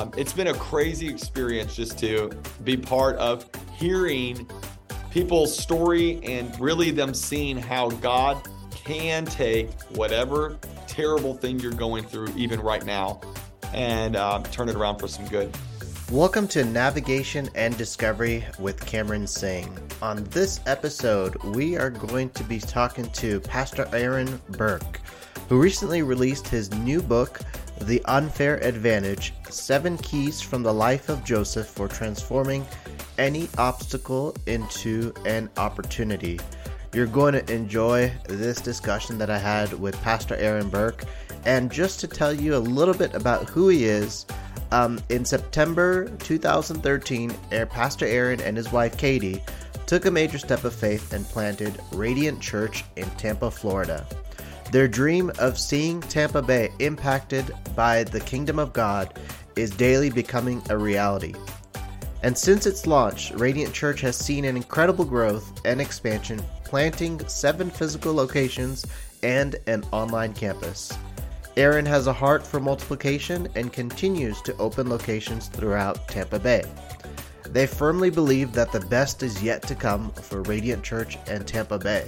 um, it's been a crazy experience just to be part of hearing people's story and really them seeing how God can take whatever terrible thing you're going through, even right now, and uh, turn it around for some good. Welcome to Navigation and Discovery with Cameron Singh. On this episode, we are going to be talking to Pastor Aaron Burke, who recently released his new book, The Unfair Advantage Seven Keys from the Life of Joseph for Transforming Any Obstacle into an Opportunity. You're going to enjoy this discussion that I had with Pastor Aaron Burke. And just to tell you a little bit about who he is, um, in September 2013, Pastor Aaron and his wife Katie took a major step of faith and planted Radiant Church in Tampa, Florida. Their dream of seeing Tampa Bay impacted by the kingdom of God is daily becoming a reality. And since its launch, Radiant Church has seen an incredible growth and expansion, planting seven physical locations and an online campus. Aaron has a heart for multiplication and continues to open locations throughout Tampa Bay. They firmly believe that the best is yet to come for Radiant Church and Tampa Bay.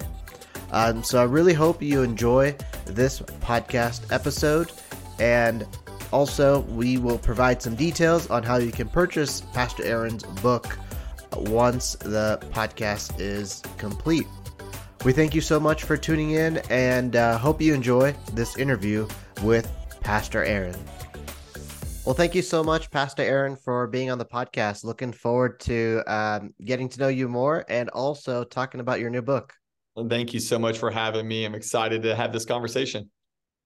Um, so I really hope you enjoy this podcast episode. And also, we will provide some details on how you can purchase Pastor Aaron's book once the podcast is complete. We thank you so much for tuning in and uh, hope you enjoy this interview with Pastor Aaron. Well, thank you so much, Pastor Aaron, for being on the podcast. Looking forward to um, getting to know you more and also talking about your new book. Thank you so much for having me. I'm excited to have this conversation.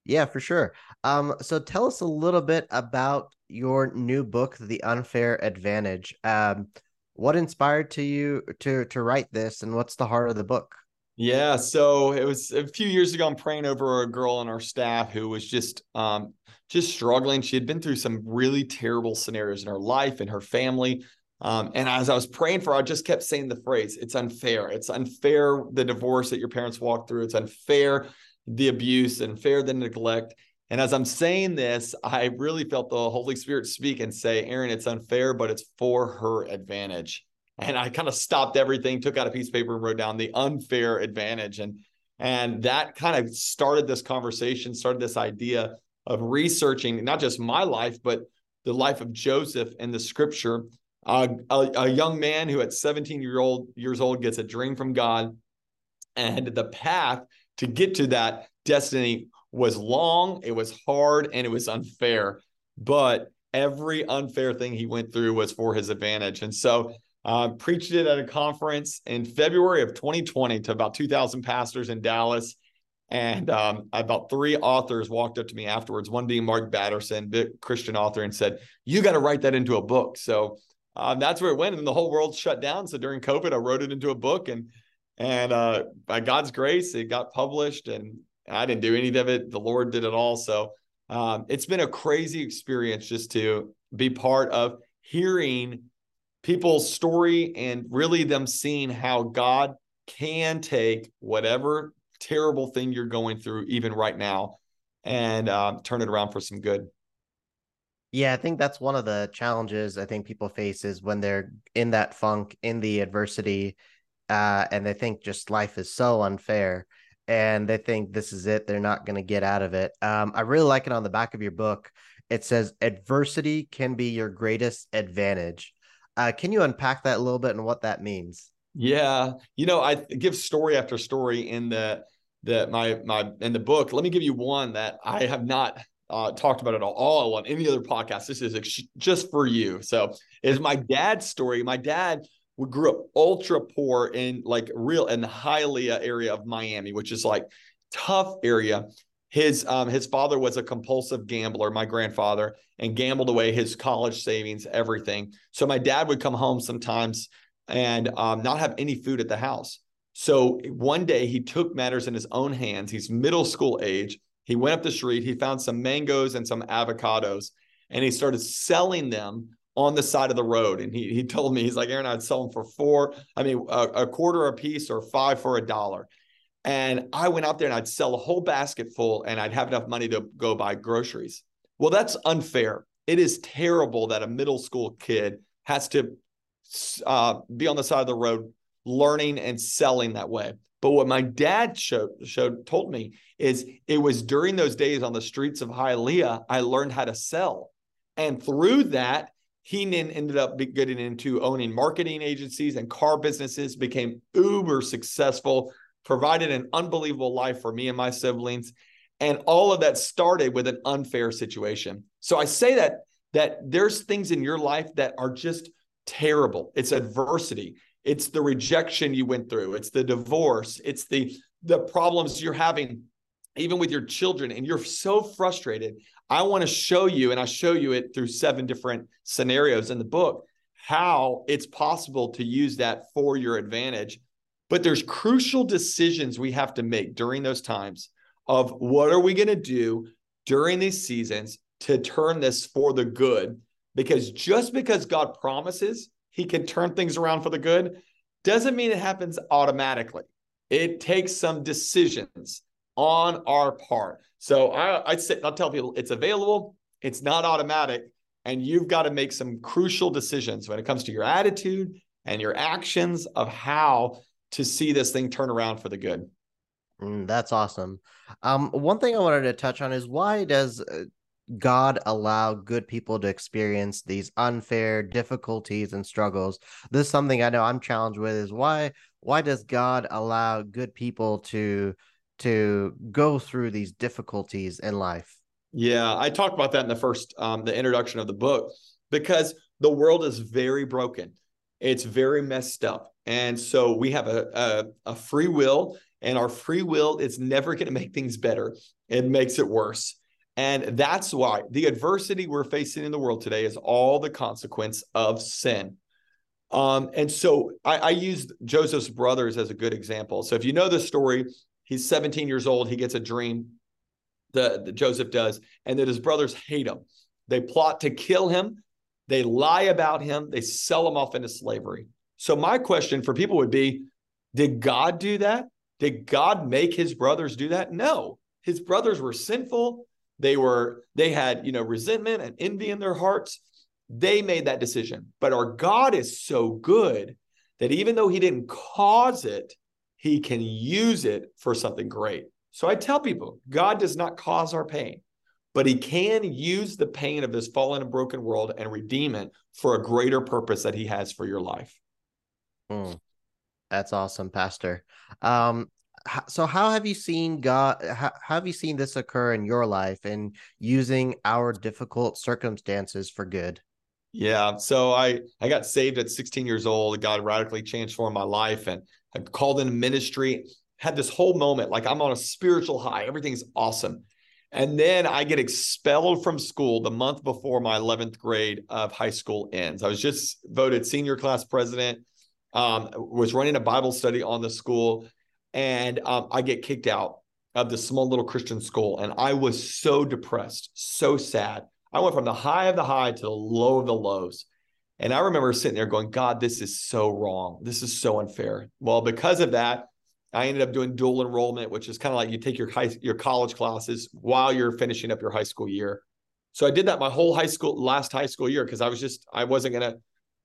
Yeah, for sure. Um, so tell us a little bit about your new book, The Unfair Advantage. Um, what inspired to you to to write this, and what's the heart of the book? Yeah, so it was a few years ago. I'm praying over a girl on our staff who was just um, just struggling. She had been through some really terrible scenarios in her life and her family. Um, and as I was praying for her, I just kept saying the phrase, it's unfair. It's unfair the divorce that your parents walked through. It's unfair the abuse, unfair the neglect. And as I'm saying this, I really felt the Holy Spirit speak and say, Aaron, it's unfair, but it's for her advantage. And I kind of stopped everything, took out a piece of paper and wrote down the unfair advantage. And and that kind of started this conversation, started this idea of researching not just my life, but the life of Joseph in the scripture. Uh, a, a young man who at 17 year old years old gets a dream from God, and the path to get to that destiny was long, it was hard, and it was unfair. But every unfair thing he went through was for his advantage. And so uh, preached it at a conference in February of 2020 to about 2,000 pastors in Dallas. And um, about three authors walked up to me afterwards, one being Mark Batterson, big Christian author, and said, You got to write that into a book. So um, that's where it went. And the whole world shut down. So during COVID, I wrote it into a book. And and uh, by God's grace, it got published. And I didn't do any of it. The Lord did it all. So um, it's been a crazy experience just to be part of hearing people's story and really them seeing how God can take whatever terrible thing you're going through, even right now, and uh, turn it around for some good. Yeah, I think that's one of the challenges I think people face is when they're in that funk, in the adversity, uh, and they think just life is so unfair, and they think this is it; they're not going to get out of it. Um, I really like it on the back of your book. It says adversity can be your greatest advantage. Uh, can you unpack that a little bit and what that means? Yeah, you know, I give story after story in the the my my in the book. Let me give you one that I have not uh, talked about at all on any other podcast. This is ex- just for you. So, is my dad's story. My dad grew up ultra poor in like real in the Hialeah area of Miami, which is like tough area. His um, his father was a compulsive gambler, my grandfather, and gambled away his college savings, everything. So my dad would come home sometimes and um, not have any food at the house. So one day he took matters in his own hands. He's middle school age. He went up the street. He found some mangoes and some avocados, and he started selling them on the side of the road. And he he told me he's like Aaron, I'd sell them for four. I mean, a, a quarter a piece or five for a dollar. And I went out there and I'd sell a whole basket full and I'd have enough money to go buy groceries. Well, that's unfair. it is terrible that a middle school kid has to uh, be on the side of the road learning and selling that way. But what my dad showed, showed told me is it was during those days on the streets of Hialeah I learned how to sell, and through that he then ended up getting into owning marketing agencies and car businesses. Became uber successful, provided an unbelievable life for me and my siblings, and all of that started with an unfair situation. So I say that that there's things in your life that are just terrible. It's adversity. It's the rejection you went through. It's the divorce. It's the the problems you're having even with your children and you're so frustrated. I want to show you and I show you it through seven different scenarios in the book how it's possible to use that for your advantage. But there's crucial decisions we have to make during those times of what are we going to do during these seasons to turn this for the good because just because God promises he can turn things around for the good doesn't mean it happens automatically. It takes some decisions on our part. So I, I say, I'll tell people it's available, it's not automatic, and you've got to make some crucial decisions when it comes to your attitude and your actions of how to see this thing turn around for the good. Mm, that's awesome. Um, one thing I wanted to touch on is why does uh, God allow good people to experience these unfair difficulties and struggles. This is something I know I'm challenged with is why why does God allow good people to to go through these difficulties in life? Yeah, I talked about that in the first um the introduction of the book because the world is very broken. It's very messed up. And so we have a a, a free will and our free will is never going to make things better. It makes it worse. And that's why the adversity we're facing in the world today is all the consequence of sin. Um, and so I, I used Joseph's brothers as a good example. So if you know the story, he's 17 years old, he gets a dream, the Joseph does, and that his brothers hate him. They plot to kill him, they lie about him, they sell him off into slavery. So my question for people would be, did God do that? Did God make his brothers do that? No. His brothers were sinful they were they had you know resentment and envy in their hearts. They made that decision. But our god is so good that even though he didn't cause it he can use it for something great. So i tell people god does not cause our pain but he can use the pain of this fallen and broken world and redeem it for a greater purpose that he has for your life. Mm, that's awesome pastor. Um so how have you seen god how, have you seen this occur in your life and using our difficult circumstances for good? Yeah so i i got saved at 16 years old god radically transformed my life and i called in ministry had this whole moment like i'm on a spiritual high everything's awesome. And then i get expelled from school the month before my 11th grade of high school ends. I was just voted senior class president um, was running a bible study on the school and um, I get kicked out of the small little Christian school. And I was so depressed, so sad. I went from the high of the high to the low of the lows. And I remember sitting there going, God, this is so wrong. This is so unfair. Well, because of that, I ended up doing dual enrollment, which is kind of like you take your high, your college classes while you're finishing up your high school year. So I did that my whole high school, last high school year, because I was just, I wasn't going to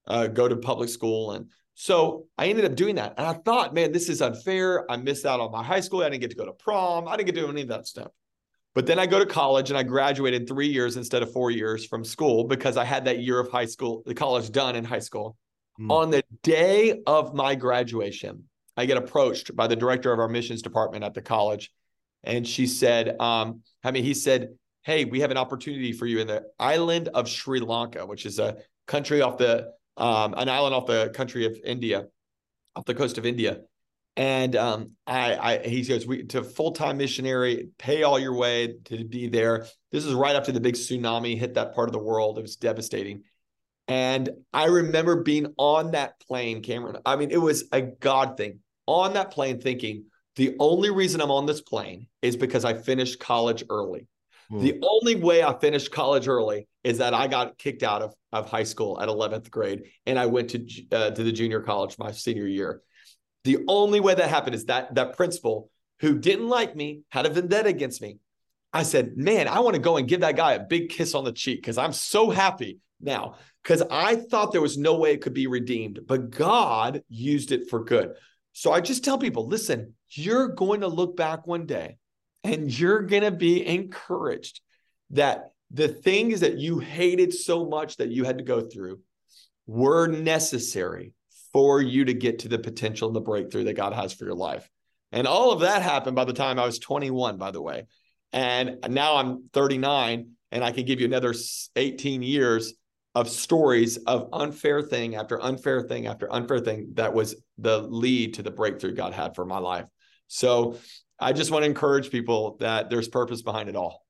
uh, go to public school. And so I ended up doing that. And I thought, man, this is unfair. I missed out on my high school. I didn't get to go to prom. I didn't get to do any of that stuff. But then I go to college and I graduated three years instead of four years from school because I had that year of high school, the college done in high school. Mm. On the day of my graduation, I get approached by the director of our missions department at the college. And she said, um, I mean, he said, Hey, we have an opportunity for you in the island of Sri Lanka, which is a country off the um, an island off the country of India, off the coast of India. And um, I, I, he goes, we to full time missionary, pay all your way to be there. This is right after the big tsunami hit that part of the world. It was devastating. And I remember being on that plane, Cameron. I mean, it was a God thing on that plane thinking the only reason I'm on this plane is because I finished college early. Hmm. The only way I finished college early is that I got kicked out of, of high school at 11th grade and I went to uh, to the junior college my senior year. The only way that happened is that that principal who didn't like me, had a vendetta against me, I said, man, I want to go and give that guy a big kiss on the cheek because I'm so happy now because I thought there was no way it could be redeemed, but God used it for good. So I just tell people listen, you're going to look back one day and you're going to be encouraged that the things that you hated so much that you had to go through were necessary for you to get to the potential and the breakthrough that God has for your life. And all of that happened by the time I was 21, by the way. And now I'm 39, and I can give you another 18 years of stories of unfair thing after unfair thing after unfair thing that was the lead to the breakthrough God had for my life. So I just want to encourage people that there's purpose behind it all.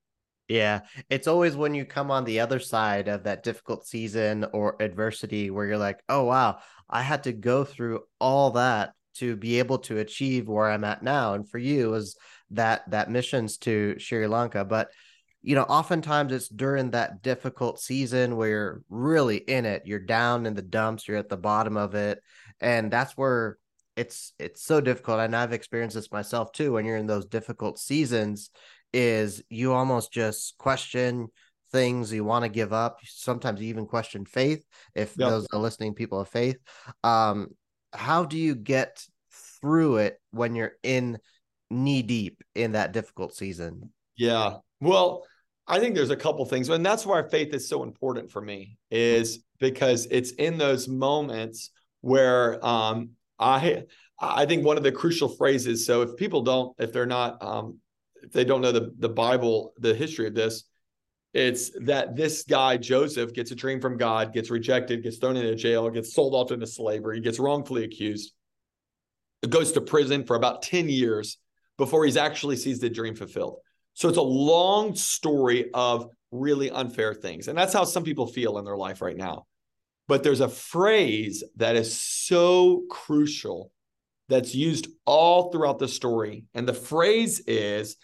Yeah, it's always when you come on the other side of that difficult season or adversity where you're like, oh, wow, I had to go through all that to be able to achieve where I'm at now. And for you is that that missions to Sri Lanka. But you know, oftentimes it's during that difficult season where you're really in it, you're down in the dumps, you're at the bottom of it. And that's where it's it's so difficult. And I've experienced this myself too. When you're in those difficult seasons, is you almost just question things you want to give up. Sometimes you even question faith if yep. those are listening people of faith. Um, how do you get through it when you're in knee deep in that difficult season? Yeah. Well, I think there's a couple things, and that's why faith is so important for me, is because it's in those moments where um, I I think one of the crucial phrases. So if people don't, if they're not, um, if they don't know the the Bible, the history of this, it's that this guy Joseph gets a dream from God, gets rejected, gets thrown into jail, gets sold off into slavery, gets wrongfully accused, goes to prison for about ten years before he's actually sees the dream fulfilled. So it's a long story of really unfair things. And that's how some people feel in their life right now. But there's a phrase that is so crucial that's used all throughout the story. And the phrase is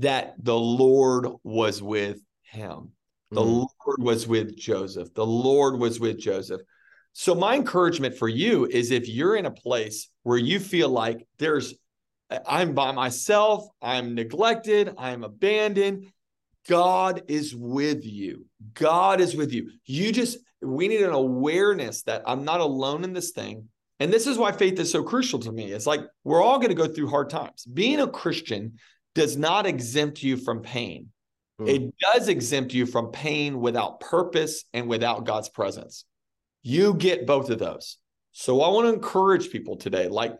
that the Lord was with him. The mm. Lord was with Joseph. The Lord was with Joseph. So, my encouragement for you is if you're in a place where you feel like there's I'm by myself, I'm neglected, I'm abandoned. God is with you. God is with you. You just, we need an awareness that I'm not alone in this thing. And this is why faith is so crucial to me. It's like we're all going to go through hard times. Being a Christian does not exempt you from pain. Mm. It does exempt you from pain without purpose and without God's presence. You get both of those. So I want to encourage people today like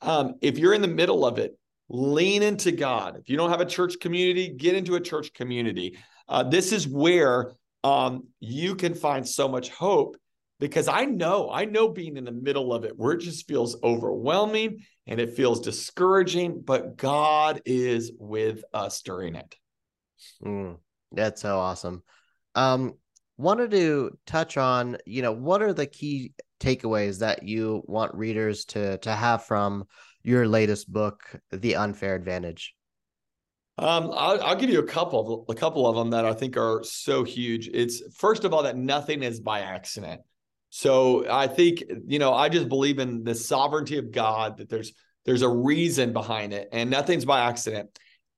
um, if you're in the middle of it, lean into God. If you don't have a church community, get into a church community. Uh, this is where um, you can find so much hope because I know, I know being in the middle of it where it just feels overwhelming and it feels discouraging, but God is with us during it. Mm, that's so awesome. Um, wanted to touch on, you know, what are the key takeaways that you want readers to to have from your latest book, The Unfair Advantage? Um, I'll, I'll, give you a couple, a couple of them that I think are so huge. It's first of all that nothing is by accident. So I think you know I just believe in the sovereignty of God that there's there's a reason behind it, and nothing's by accident.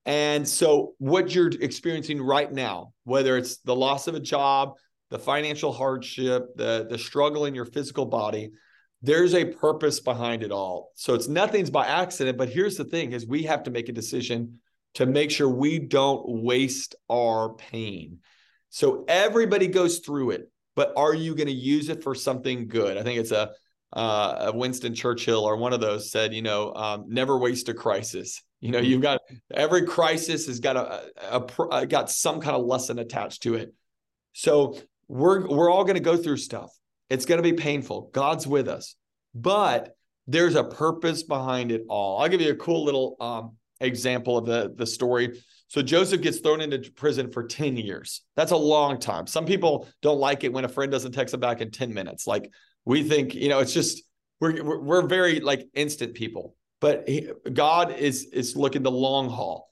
And so what you're experiencing right now, whether it's the loss of a job, the financial hardship, the the struggle in your physical body, there's a purpose behind it all. So it's nothing's by accident, but here's the thing is we have to make a decision to make sure we don't waste our pain. So everybody goes through it, but are you going to use it for something good? I think it's a uh, Winston Churchill or one of those said, you know, um, never waste a crisis. You know, you've got every crisis has got a, a, a, got some kind of lesson attached to it. So we're we're all going to go through stuff. It's going to be painful. God's with us, but there's a purpose behind it all. I'll give you a cool little um, example of the the story. So Joseph gets thrown into prison for 10 years. That's a long time. Some people don't like it when a friend doesn't text them back in 10 minutes. Like we think, you know, it's just we're we're very like instant people. But he, God is is looking the long haul.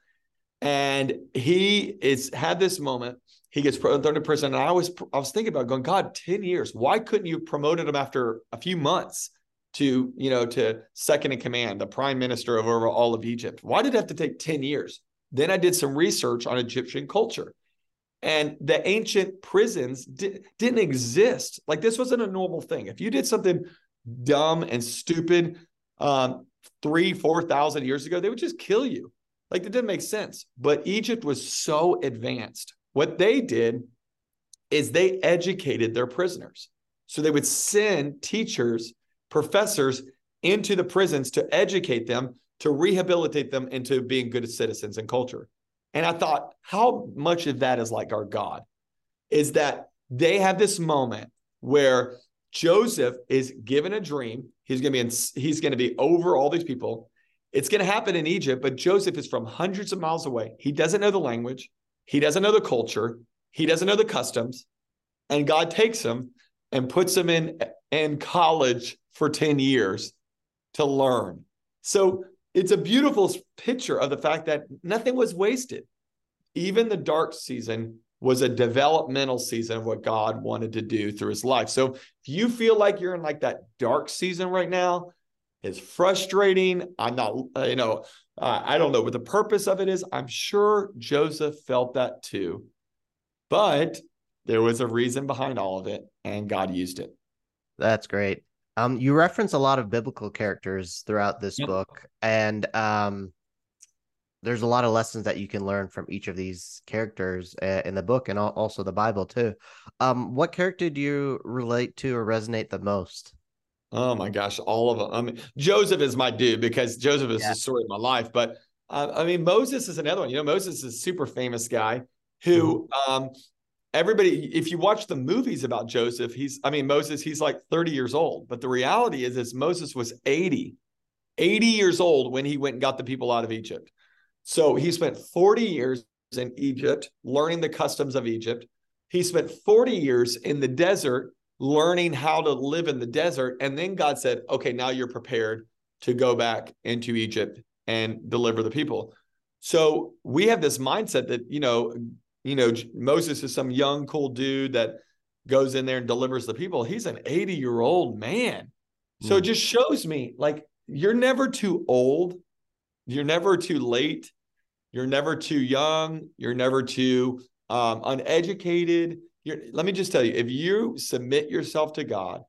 And he is had this moment he gets thrown into prison. And I was I was thinking about going, God, 10 years. Why couldn't you promoted him after a few months to, you know, to second in command, the prime minister over all of Egypt? Why did it have to take 10 years? Then I did some research on Egyptian culture. And the ancient prisons di- didn't exist. Like this wasn't a normal thing. If you did something dumb and stupid um, three, 4,000 years ago, they would just kill you. Like it didn't make sense. But Egypt was so advanced. What they did is they educated their prisoners. So they would send teachers, professors into the prisons to educate them, to rehabilitate them into being good citizens and culture. And I thought, how much of that is like our God? Is that they have this moment where Joseph is given a dream. He's going to be in, he's going to be over all these people. It's going to happen in Egypt, but Joseph is from hundreds of miles away. He doesn't know the language. He doesn't know the culture. He doesn't know the customs. And God takes him and puts him in in college for 10 years to learn. So it's a beautiful picture of the fact that nothing was wasted. Even the dark season was a developmental season of what God wanted to do through his life. So if you feel like you're in like that dark season right now, it's frustrating. I'm not, uh, you know, I don't know what the purpose of it is. I'm sure Joseph felt that too. But there was a reason behind all of it, and God used it. That's great. Um, you reference a lot of biblical characters throughout this yep. book, and um, there's a lot of lessons that you can learn from each of these characters uh, in the book and also the Bible too. Um, what character do you relate to or resonate the most? Oh my gosh, all of them. I mean, Joseph is my dude because Joseph is yeah. the story of my life. But uh, I mean, Moses is another one. You know, Moses is a super famous guy who mm-hmm. um, everybody, if you watch the movies about Joseph, he's, I mean, Moses, he's like 30 years old. But the reality is, is Moses was 80, 80 years old when he went and got the people out of Egypt. So he spent 40 years in Egypt learning the customs of Egypt. He spent 40 years in the desert learning how to live in the desert. And then God said, okay, now you're prepared to go back into Egypt and deliver the people. So we have this mindset that, you know, you know, Moses is some young, cool dude that goes in there and delivers the people. He's an 80 year old man. So mm. it just shows me like you're never too old. You're never too late. You're never too young. You're never too um, uneducated. You're, let me just tell you if you submit yourself to God,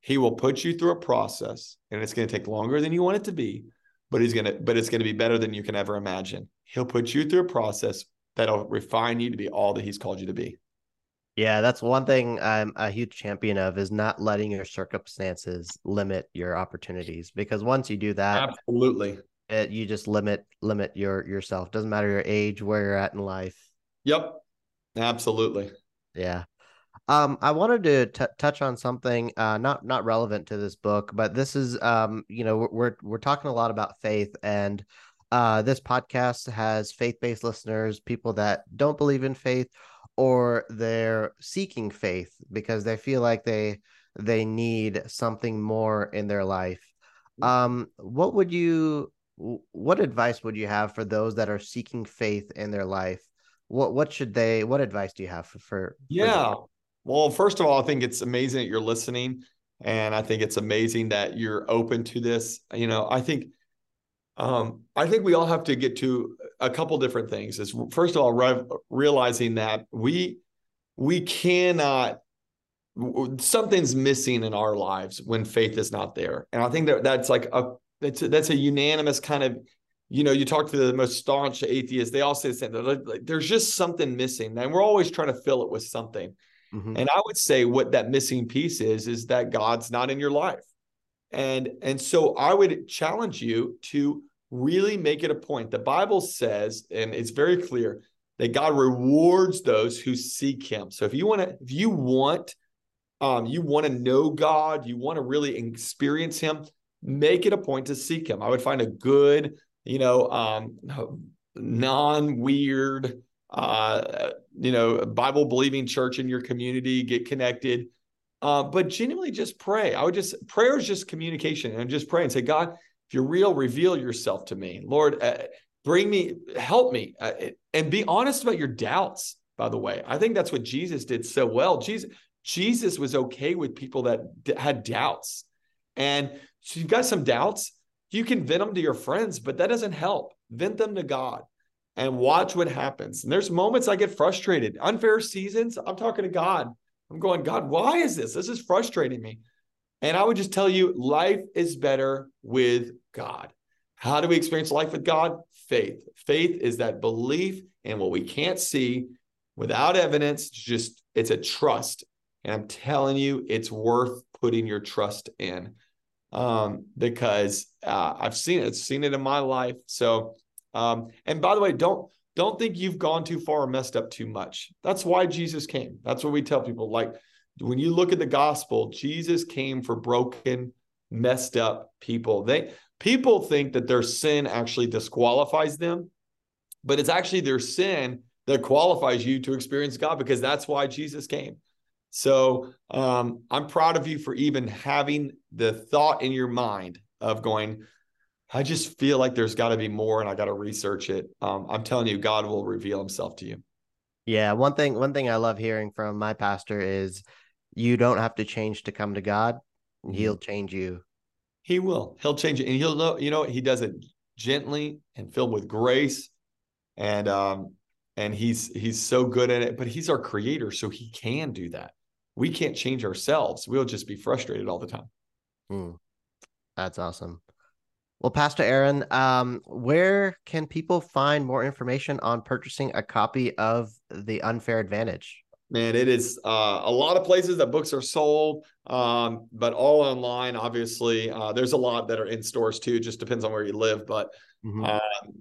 He will put you through a process and it's going to take longer than you want it to be, but He's going to, but it's going to be better than you can ever imagine. He'll put you through a process that'll refine you to be all that he's called you to be. Yeah, that's one thing I'm a huge champion of is not letting your circumstances limit your opportunities because once you do that, absolutely, it, you just limit limit your yourself. Doesn't matter your age, where you're at in life. Yep, absolutely. Yeah. Um, I wanted to t- touch on something uh, not not relevant to this book, but this is um, you know, we're we're talking a lot about faith, and uh, this podcast has faith based listeners, people that don't believe in faith or they're seeking faith because they feel like they they need something more in their life. Mm. Um, what would you what advice would you have for those that are seeking faith in their life? What what should they what advice do you have for, for yeah for well first of all i think it's amazing that you're listening and i think it's amazing that you're open to this you know i think um, I think we all have to get to a couple different things. Is first of all re- realizing that we we cannot something's missing in our lives when faith is not there, and I think that that's like a that's a, that's a unanimous kind of you know you talk to the most staunch atheists they all say the same like, there's just something missing. And we're always trying to fill it with something. Mm-hmm. and i would say what that missing piece is is that god's not in your life and and so I would challenge you to really make it a point. The Bible says, and it's very clear that God rewards those who seek Him. So if you want to, if you want, um, you want to know God, you want to really experience Him, make it a point to seek Him. I would find a good, you know, um, non-weird, uh, you know, Bible believing church in your community. Get connected uh, but genuinely just pray. I would just, prayer is just communication and just pray and say, God, if you're real, reveal yourself to me. Lord, uh, bring me, help me, uh, and be honest about your doubts, by the way. I think that's what Jesus did so well. Jesus, Jesus was okay with people that d- had doubts. And so you've got some doubts, you can vent them to your friends, but that doesn't help. Vent them to God. and watch what happens. And there's moments I get frustrated. Unfair seasons, I'm talking to God. I'm going, God, why is this? This is frustrating me. And I would just tell you, life is better with God. How do we experience life with God? Faith. Faith is that belief in what we can't see without evidence. It's just, it's a trust. And I'm telling you, it's worth putting your trust in um, because uh, I've seen it, I've seen it in my life. So, um, and by the way, don't don't think you've gone too far or messed up too much. That's why Jesus came. That's what we tell people. Like when you look at the gospel, Jesus came for broken, messed up people. They people think that their sin actually disqualifies them, but it's actually their sin that qualifies you to experience God because that's why Jesus came. So um, I'm proud of you for even having the thought in your mind of going, I just feel like there's got to be more and I got to research it. Um, I'm telling you, God will reveal himself to you. Yeah. One thing, one thing I love hearing from my pastor is you don't have to change to come to God. Mm-hmm. He'll change you. He will. He'll change it. And he'll know, you know, he does it gently and filled with grace. And um, and he's he's so good at it, but he's our creator, so he can do that. We can't change ourselves. We'll just be frustrated all the time. Mm, that's awesome. Well, Pastor Aaron, um, where can people find more information on purchasing a copy of The Unfair Advantage? Man, it is uh, a lot of places that books are sold, um, but all online. Obviously, uh, there's a lot that are in stores too. Just depends on where you live. But mm-hmm. uh,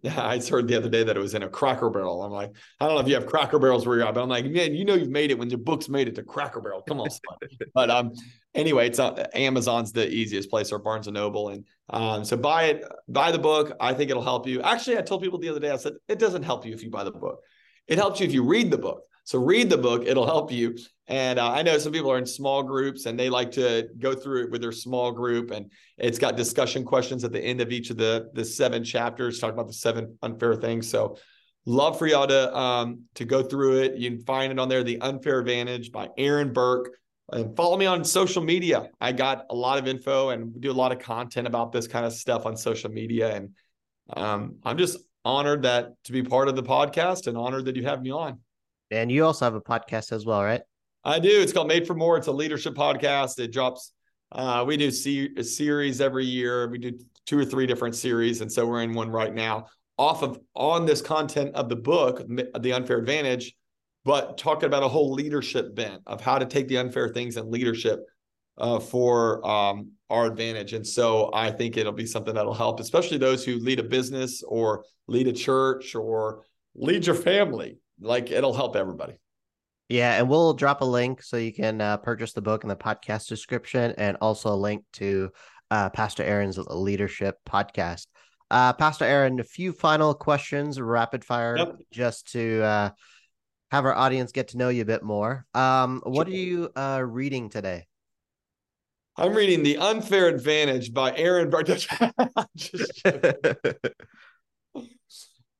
I heard the other day that it was in a Cracker Barrel. I'm like, I don't know if you have Cracker Barrels where you're at, but I'm like, man, you know you've made it when your books made it to Cracker Barrel. Come on, but um, anyway, it's not Amazon's the easiest place or Barnes and Noble, and um, so buy it, buy the book. I think it'll help you. Actually, I told people the other day, I said it doesn't help you if you buy the book. It helps you if you read the book. So read the book; it'll help you. And uh, I know some people are in small groups and they like to go through it with their small group, and it's got discussion questions at the end of each of the the seven chapters, talking about the seven unfair things. So love for y'all to um, to go through it. You can find it on there, "The Unfair Advantage" by Aaron Burke. And follow me on social media. I got a lot of info and do a lot of content about this kind of stuff on social media. And um, I'm just honored that to be part of the podcast and honored that you have me on. And you also have a podcast as well, right? I do. It's called Made for More. It's a leadership podcast. It drops. Uh, we do see a series every year. We do two or three different series, and so we're in one right now. Off of on this content of the book, The Unfair Advantage, but talking about a whole leadership bent of how to take the unfair things in leadership uh, for um, our advantage. And so I think it'll be something that'll help, especially those who lead a business or lead a church or lead your family like it'll help everybody. Yeah, and we'll drop a link so you can uh, purchase the book in the podcast description, and also a link to uh, Pastor Aaron's leadership podcast. Uh, Pastor Aaron, a few final questions, rapid fire, yep. just to uh, have our audience get to know you a bit more. Um, what are you uh, reading today? I'm reading The Unfair Advantage by Aaron Burke.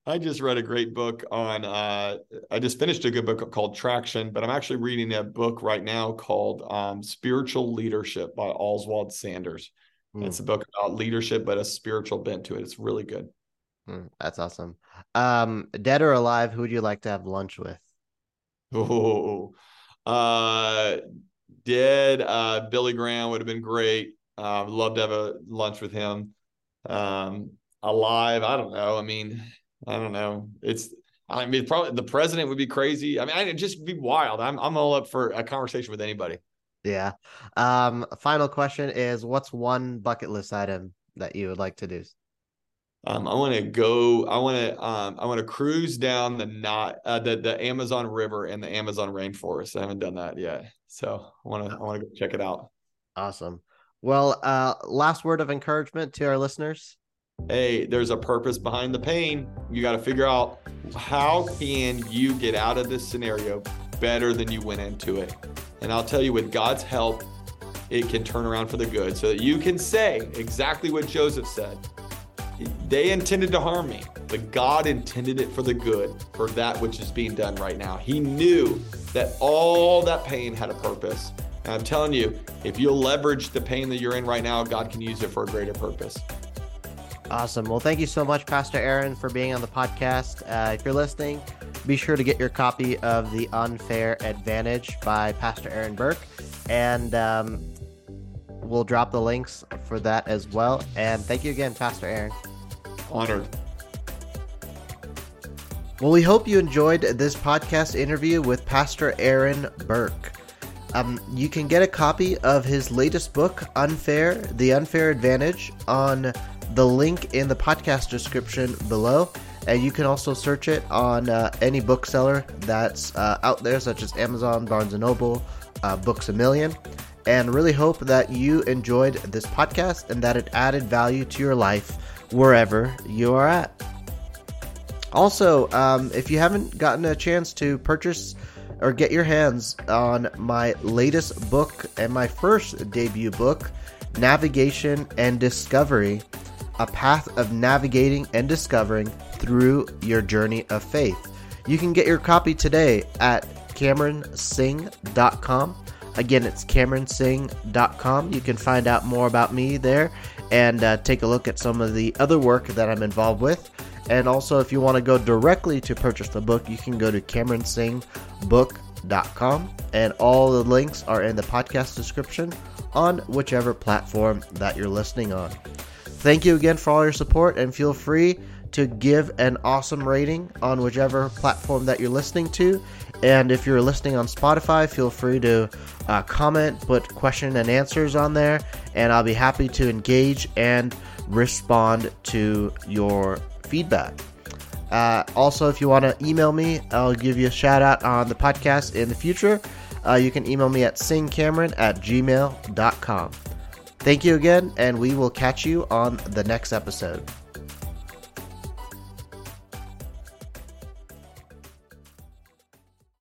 I just read a great book on. Uh, I just finished a good book called Traction, but I'm actually reading a book right now called um, Spiritual Leadership by Oswald Sanders. Mm. It's a book about leadership, but a spiritual bent to it. It's really good. Mm, that's awesome. Um, dead or alive, who would you like to have lunch with? Oh, uh, dead. Uh, Billy Graham would have been great. Uh, love to have a lunch with him. Um, alive, I don't know. I mean, I don't know. It's I mean, probably the president would be crazy. I mean, I'd just be wild. I'm I'm all up for a conversation with anybody. Yeah. Um. Final question is, what's one bucket list item that you would like to do? Um, I want to go. I want to. Um, I want to cruise down the not uh, the the Amazon River and the Amazon rainforest. I haven't done that yet, so I want to. I want to go check it out. Awesome. Well, uh, last word of encouragement to our listeners hey, there's a purpose behind the pain. You got to figure out how can you get out of this scenario better than you went into it. And I'll tell you, with God's help, it can turn around for the good so that you can say exactly what Joseph said. They intended to harm me, but God intended it for the good, for that which is being done right now. He knew that all that pain had a purpose. And I'm telling you, if you'll leverage the pain that you're in right now, God can use it for a greater purpose. Awesome. Well, thank you so much, Pastor Aaron, for being on the podcast. Uh, if you're listening, be sure to get your copy of The Unfair Advantage by Pastor Aaron Burke. And um, we'll drop the links for that as well. And thank you again, Pastor Aaron. Honored. Well, we hope you enjoyed this podcast interview with Pastor Aaron Burke. Um, you can get a copy of his latest book, Unfair, The Unfair Advantage, on the link in the podcast description below. And you can also search it on uh, any bookseller that's uh, out there, such as Amazon, Barnes & Noble, uh, Books A Million. And really hope that you enjoyed this podcast and that it added value to your life wherever you are at. Also, um, if you haven't gotten a chance to purchase or get your hands on my latest book and my first debut book, Navigation and Discovery A Path of Navigating and Discovering Through Your Journey of Faith. You can get your copy today at CameronSingh.com. Again, it's CameronSingh.com. You can find out more about me there and uh, take a look at some of the other work that I'm involved with. And also, if you want to go directly to purchase the book, you can go to CameronSinghBook.com. And all the links are in the podcast description on whichever platform that you're listening on. Thank you again for all your support, and feel free to give an awesome rating on whichever platform that you're listening to. And if you're listening on Spotify, feel free to uh, comment, put question and answers on there, and I'll be happy to engage and respond to your feedback. Uh, also, if you want to email me, I'll give you a shout out on the podcast in the future. Uh, you can email me at singhcameron at gmail.com. Thank you again, and we will catch you on the next episode.